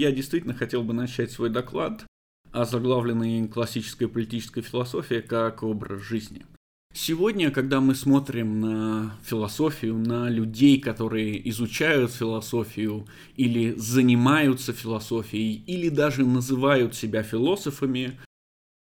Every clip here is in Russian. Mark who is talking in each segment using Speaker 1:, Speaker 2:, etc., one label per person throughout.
Speaker 1: Я действительно хотел бы начать свой доклад, озаглавленный классической политической философией как образ жизни. Сегодня, когда мы смотрим на философию, на людей, которые изучают философию или занимаются философией, или даже называют себя философами,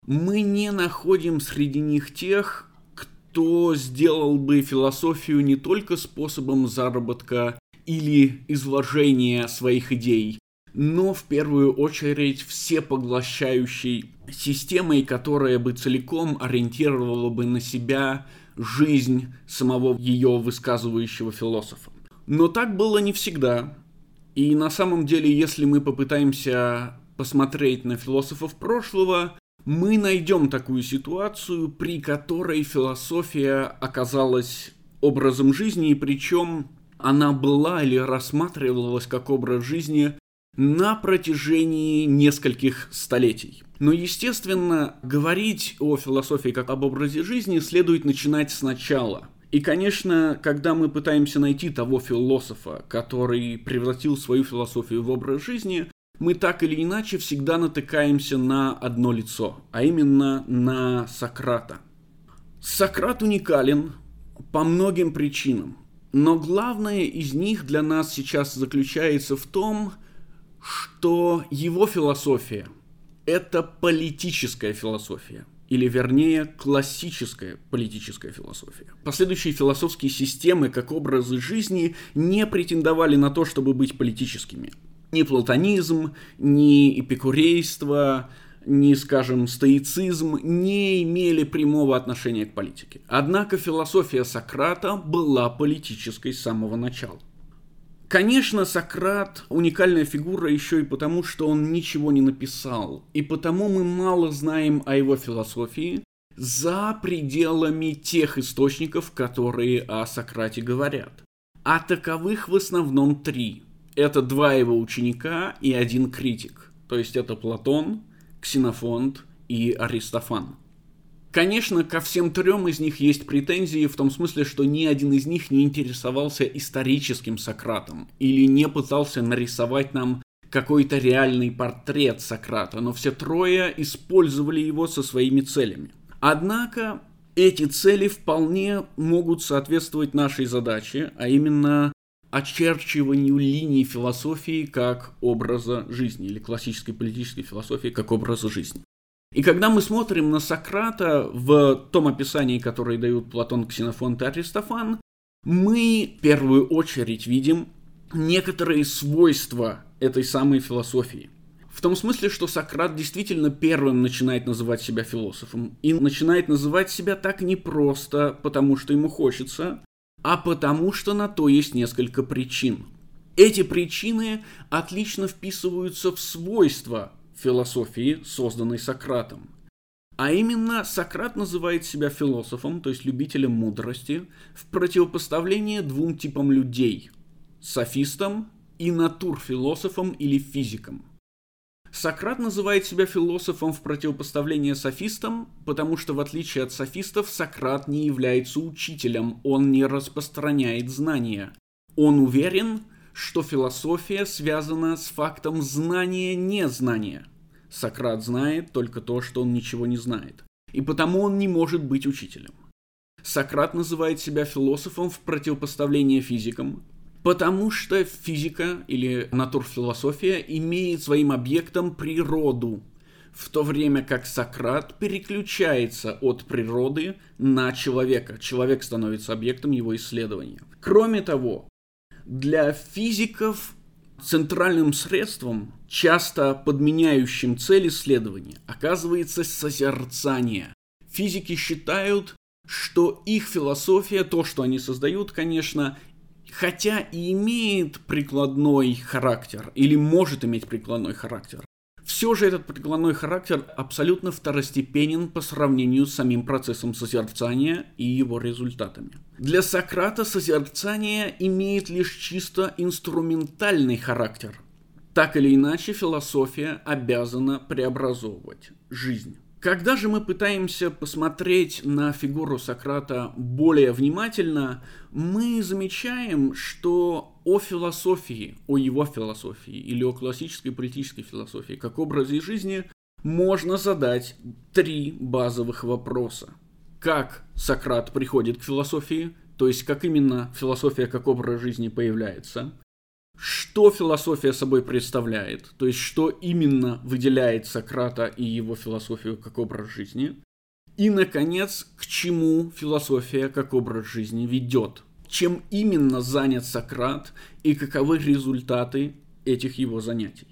Speaker 1: мы не находим среди них тех, кто сделал бы философию не только способом заработка или изложения своих идей, но в первую очередь всепоглощающей системой, которая бы целиком ориентировала бы на себя жизнь самого ее высказывающего философа. Но так было не всегда. И на самом деле, если мы попытаемся посмотреть на философов прошлого, мы найдем такую ситуацию, при которой философия оказалась образом жизни, и причем она была или рассматривалась как образ жизни на протяжении нескольких столетий. Но, естественно, говорить о философии как об образе жизни следует начинать сначала. И, конечно, когда мы пытаемся найти того философа, который превратил свою философию в образ жизни, мы так или иначе всегда натыкаемся на одно лицо, а именно на Сократа. Сократ уникален по многим причинам, но главное из них для нас сейчас заключается в том, что его философия – это политическая философия, или вернее классическая политическая философия. Последующие философские системы, как образы жизни, не претендовали на то, чтобы быть политическими. Ни платонизм, ни эпикурейство, ни, скажем, стоицизм не имели прямого отношения к политике. Однако философия Сократа была политической с самого начала. Конечно, Сократ уникальная фигура еще и потому, что он ничего не написал, и потому мы мало знаем о его философии за пределами тех источников, которые о Сократе говорят. А таковых в основном три. Это два его ученика и один критик. То есть это Платон, Ксенофонт и Аристофан. Конечно, ко всем трем из них есть претензии в том смысле, что ни один из них не интересовался историческим Сократом или не пытался нарисовать нам какой-то реальный портрет Сократа, но все трое использовали его со своими целями. Однако эти цели вполне могут соответствовать нашей задаче, а именно очерчиванию линий философии как образа жизни или классической политической философии как образа жизни. И когда мы смотрим на Сократа в том описании, которое дают Платон, Ксенофонт и Аристофан, мы в первую очередь видим некоторые свойства этой самой философии. В том смысле, что Сократ действительно первым начинает называть себя философом. И начинает называть себя так не просто, потому что ему хочется, а потому что на то есть несколько причин. Эти причины отлично вписываются в свойства философии, созданной Сократом. А именно, Сократ называет себя философом, то есть любителем мудрости, в противопоставлении двум типам людей – софистам и натурфилософом или физиком. Сократ называет себя философом в противопоставлении софистам, потому что, в отличие от софистов, Сократ не является учителем, он не распространяет знания. Он уверен, что философия связана с фактом знания-незнания. Сократ знает только то, что он ничего не знает. И потому он не может быть учителем. Сократ называет себя философом в противопоставлении физикам, потому что физика или натурфилософия имеет своим объектом природу, в то время как Сократ переключается от природы на человека. Человек становится объектом его исследования. Кроме того, для физиков центральным средством, часто подменяющим цель исследования, оказывается созерцание. Физики считают, что их философия, то, что они создают, конечно, хотя и имеет прикладной характер, или может иметь прикладной характер, все же этот прикладной характер абсолютно второстепенен по сравнению с самим процессом созерцания и его результатами. Для Сократа созерцание имеет лишь чисто инструментальный характер. Так или иначе, философия обязана преобразовывать жизнь. Когда же мы пытаемся посмотреть на фигуру Сократа более внимательно, мы замечаем, что о философии, о его философии или о классической политической философии как образе жизни можно задать три базовых вопроса. Как Сократ приходит к философии, то есть как именно философия как образ жизни появляется, что философия собой представляет, то есть что именно выделяет Сократа и его философию как образ жизни, и, наконец, к чему философия как образ жизни ведет, чем именно занят Сократ и каковы результаты этих его занятий.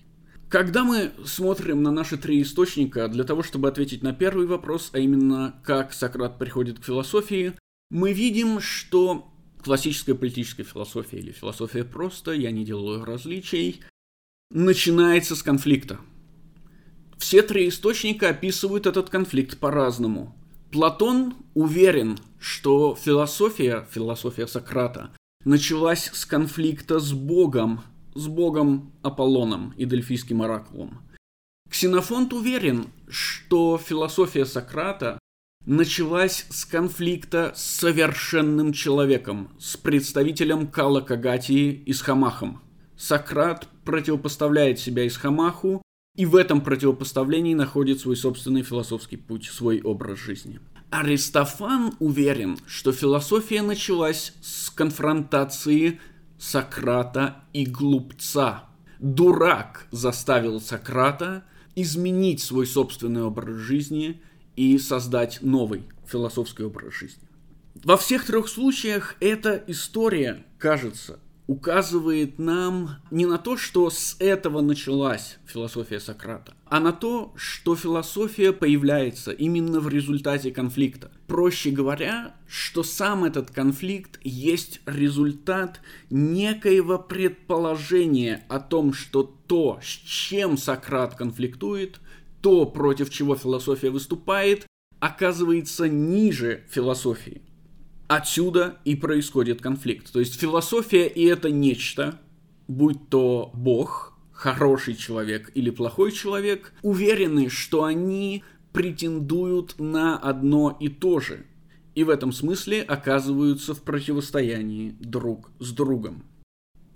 Speaker 1: Когда мы смотрим на наши три источника, для того, чтобы ответить на первый вопрос, а именно как Сократ приходит к философии, мы видим, что классическая политическая философия или философия просто, я не делаю различий, начинается с конфликта. Все три источника описывают этот конфликт по-разному. Платон уверен, что философия, философия Сократа, началась с конфликта с Богом, с Богом Аполлоном и Дельфийским оракулом. Ксенофонт уверен, что философия Сократа началась с конфликта с совершенным человеком, с представителем Кала Кагатии и с Хамахом. Сократ противопоставляет себя Исхамаху, и в этом противопоставлении находит свой собственный философский путь, свой образ жизни. Аристофан уверен, что философия началась с конфронтации Сократа и глупца. Дурак заставил Сократа изменить свой собственный образ жизни – и создать новый философский образ жизни. Во всех трех случаях эта история, кажется, указывает нам не на то, что с этого началась философия Сократа, а на то, что философия появляется именно в результате конфликта. Проще говоря, что сам этот конфликт есть результат некоего предположения о том, что то, с чем Сократ конфликтует, то, против чего философия выступает, оказывается ниже философии. Отсюда и происходит конфликт. То есть философия и это нечто, будь то Бог, хороший человек или плохой человек, уверены, что они претендуют на одно и то же. И в этом смысле оказываются в противостоянии друг с другом.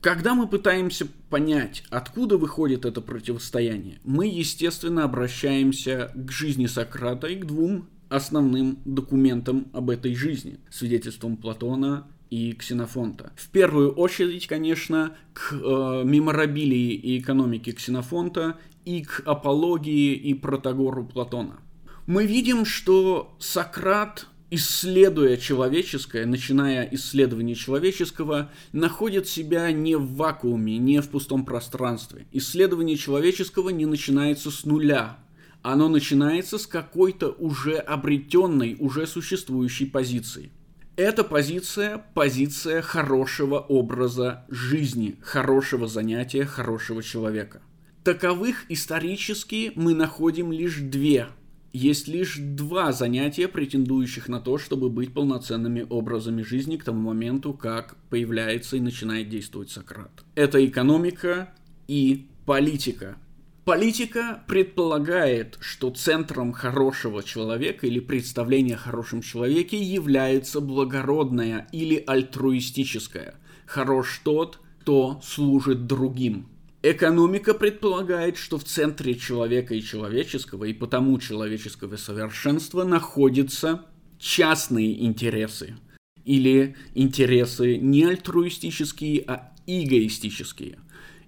Speaker 1: Когда мы пытаемся понять, откуда выходит это противостояние, мы, естественно, обращаемся к жизни Сократа и к двум основным документам об этой жизни, свидетельствам Платона и Ксенофонта. В первую очередь, конечно, к э, меморабилии и экономике Ксенофонта и к апологии и протагору Платона. Мы видим, что Сократ исследуя человеческое, начиная исследование человеческого, находит себя не в вакууме, не в пустом пространстве. Исследование человеческого не начинается с нуля. Оно начинается с какой-то уже обретенной, уже существующей позиции. Эта позиция – позиция хорошего образа жизни, хорошего занятия, хорошего человека. Таковых исторически мы находим лишь две – есть лишь два занятия, претендующих на то, чтобы быть полноценными образами жизни к тому моменту, как появляется и начинает действовать Сократ. Это экономика и политика. Политика предполагает, что центром хорошего человека или представления о хорошем человеке является благородное или альтруистическое. Хорош тот, кто служит другим. Экономика предполагает, что в центре человека и человеческого, и потому человеческого совершенства находятся частные интересы. Или интересы не альтруистические, а эгоистические.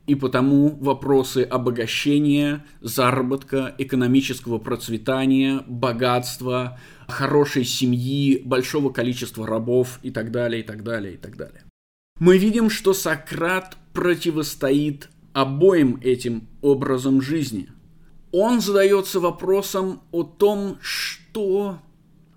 Speaker 1: И потому вопросы обогащения, заработка, экономического процветания, богатства, хорошей семьи, большого количества рабов и так далее, и так далее, и так далее. Мы видим, что Сократ противостоит обоим этим образом жизни. Он задается вопросом о том, что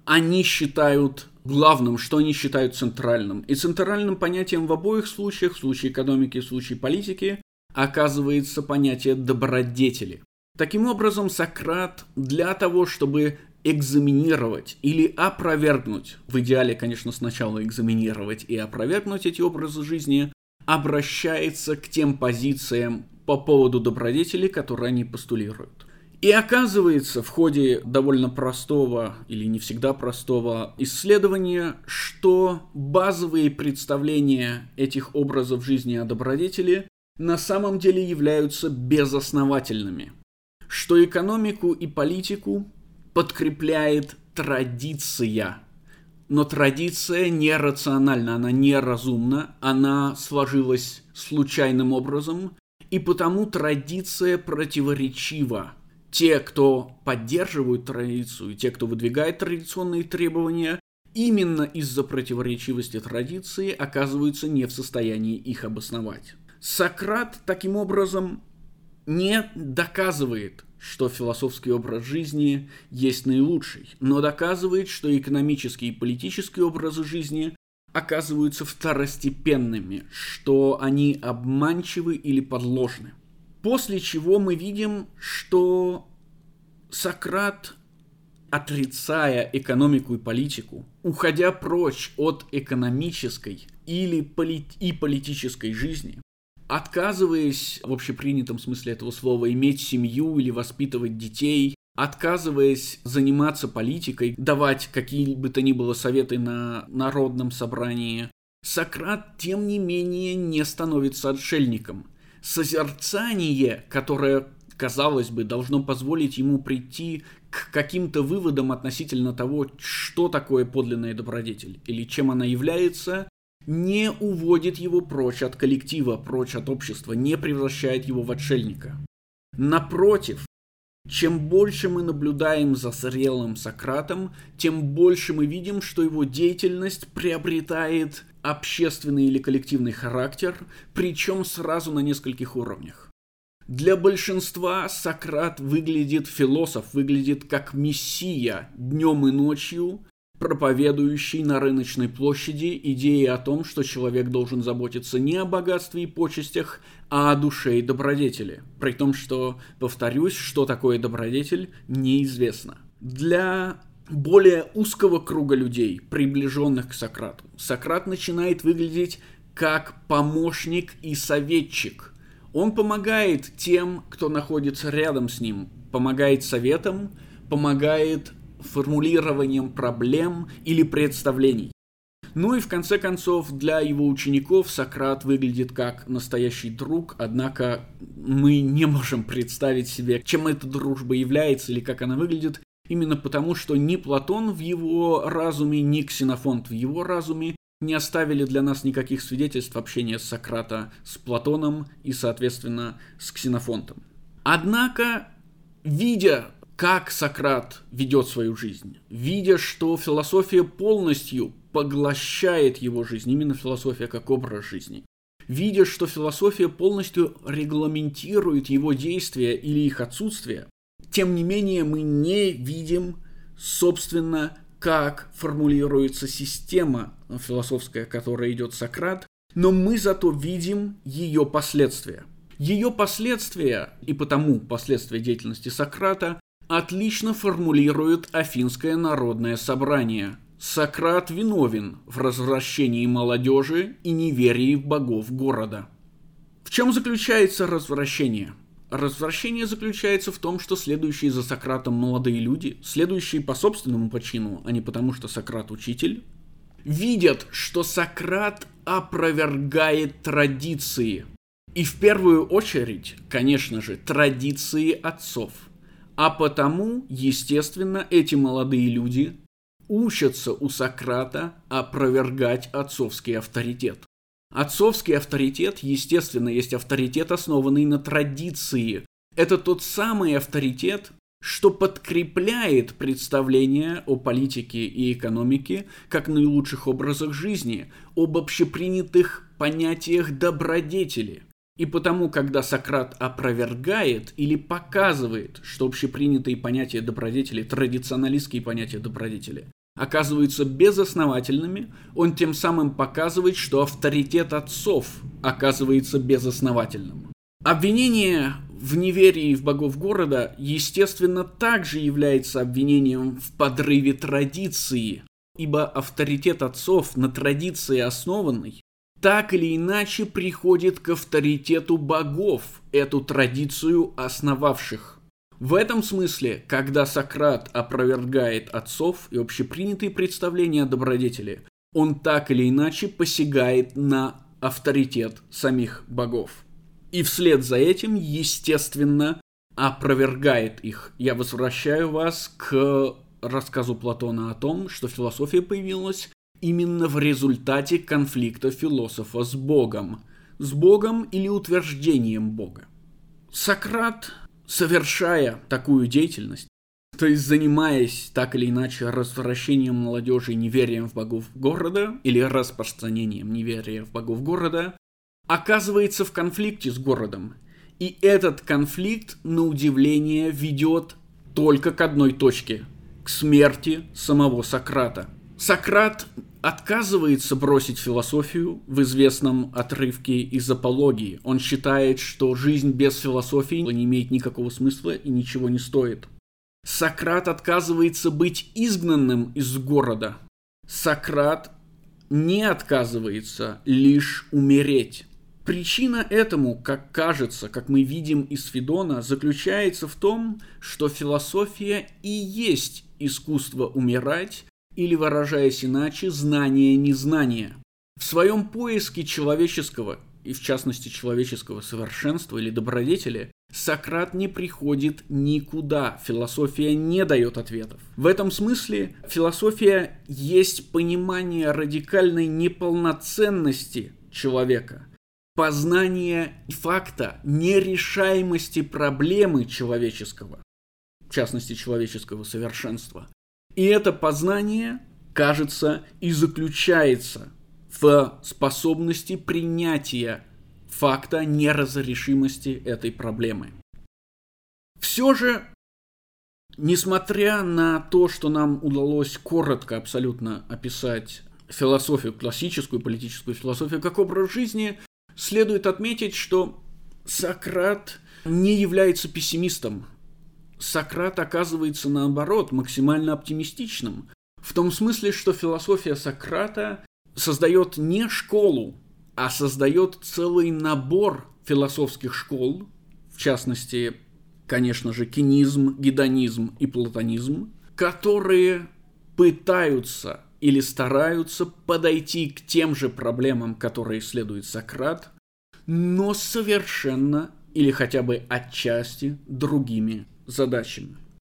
Speaker 1: они считают главным, что они считают центральным. И центральным понятием в обоих случаях, в случае экономики в случае политики, оказывается понятие добродетели. Таким образом, Сократ для того, чтобы экзаменировать или опровергнуть, в идеале, конечно, сначала экзаменировать и опровергнуть эти образы жизни, обращается к тем позициям по поводу добродетелей, которые они постулируют. И оказывается в ходе довольно простого или не всегда простого исследования, что базовые представления этих образов жизни о добродетели на самом деле являются безосновательными, что экономику и политику подкрепляет традиция. Но традиция нерациональна, она неразумна, она сложилась случайным образом, и потому традиция противоречива. Те, кто поддерживают традицию, те, кто выдвигает традиционные требования, именно из-за противоречивости традиции оказываются не в состоянии их обосновать. Сократ таким образом не доказывает, что философский образ жизни есть наилучший, но доказывает, что экономические и политические образы жизни оказываются второстепенными, что они обманчивы или подложны. После чего мы видим, что Сократ, отрицая экономику и политику, уходя прочь от экономической или поли- и политической жизни, отказываясь в общепринятом смысле этого слова иметь семью или воспитывать детей, отказываясь заниматься политикой, давать какие бы то ни было советы на народном собрании, Сократ, тем не менее, не становится отшельником. Созерцание, которое, казалось бы, должно позволить ему прийти к каким-то выводам относительно того, что такое подлинная добродетель или чем она является, не уводит его прочь от коллектива, прочь от общества, не превращает его в отшельника. Напротив, чем больше мы наблюдаем за зрелым Сократом, тем больше мы видим, что его деятельность приобретает общественный или коллективный характер, причем сразу на нескольких уровнях. Для большинства Сократ выглядит, философ выглядит как мессия днем и ночью, проповедующий на рыночной площади идеи о том, что человек должен заботиться не о богатстве и почестях, а о душе и добродетели. При том, что, повторюсь, что такое добродетель, неизвестно. Для более узкого круга людей, приближенных к Сократу, Сократ начинает выглядеть как помощник и советчик. Он помогает тем, кто находится рядом с ним, помогает советам, помогает формулированием проблем или представлений. Ну и в конце концов, для его учеников Сократ выглядит как настоящий друг, однако мы не можем представить себе, чем эта дружба является или как она выглядит, именно потому, что ни Платон в его разуме, ни Ксенофонт в его разуме не оставили для нас никаких свидетельств общения Сократа с Платоном и, соответственно, с Ксенофонтом. Однако, видя как Сократ ведет свою жизнь, видя, что философия полностью поглощает его жизнь, именно философия как образ жизни, видя, что философия полностью регламентирует его действия или их отсутствие, тем не менее мы не видим, собственно, как формулируется система философская, которая идет Сократ, но мы зато видим ее последствия. Ее последствия, и потому последствия деятельности Сократа, отлично формулирует Афинское народное собрание. Сократ виновен в развращении молодежи и неверии в богов города. В чем заключается развращение? Развращение заключается в том, что следующие за Сократом молодые люди, следующие по собственному почину, а не потому, что Сократ учитель, видят, что Сократ опровергает традиции. И в первую очередь, конечно же, традиции отцов – а потому, естественно, эти молодые люди учатся у Сократа опровергать отцовский авторитет. Отцовский авторитет, естественно, есть авторитет, основанный на традиции. Это тот самый авторитет, что подкрепляет представление о политике и экономике как наилучших образах жизни, об общепринятых понятиях добродетели. И потому, когда Сократ опровергает или показывает, что общепринятые понятия добродетели, традиционалистские понятия добродетели, оказываются безосновательными, он тем самым показывает, что авторитет отцов оказывается безосновательным. Обвинение в неверии в богов города, естественно, также является обвинением в подрыве традиции, ибо авторитет отцов на традиции основанный так или иначе приходит к авторитету богов, эту традицию основавших. В этом смысле, когда Сократ опровергает отцов и общепринятые представления о добродетели, он так или иначе посягает на авторитет самих богов. И вслед за этим, естественно, опровергает их. Я возвращаю вас к рассказу Платона о том, что философия появилась именно в результате конфликта философа с Богом. С Богом или утверждением Бога. Сократ, совершая такую деятельность, то есть занимаясь так или иначе развращением молодежи неверием в богов города или распространением неверия в богов города, оказывается в конфликте с городом. И этот конфликт, на удивление, ведет только к одной точке – к смерти самого Сократа. Сократ отказывается бросить философию в известном отрывке из апологии. Он считает, что жизнь без философии не имеет никакого смысла и ничего не стоит. Сократ отказывается быть изгнанным из города. Сократ не отказывается лишь умереть. Причина этому, как кажется, как мы видим из Федона, заключается в том, что философия и есть искусство умирать, или, выражаясь иначе, знание незнания. В своем поиске человеческого, и в частности человеческого совершенства или добродетели, Сократ не приходит никуда, философия не дает ответов. В этом смысле философия есть понимание радикальной неполноценности человека, познание факта нерешаемости проблемы человеческого, в частности человеческого совершенства. И это познание, кажется, и заключается в способности принятия факта неразрешимости этой проблемы. Все же, несмотря на то, что нам удалось коротко абсолютно описать философию, классическую политическую философию как образ жизни, следует отметить, что Сократ не является пессимистом. Сократ оказывается, наоборот, максимально оптимистичным. В том смысле, что философия Сократа создает не школу, а создает целый набор философских школ, в частности, конечно же, кинизм, гедонизм и платонизм, которые пытаются или стараются подойти к тем же проблемам, которые исследует Сократ, но совершенно или хотя бы отчасти другими задачами.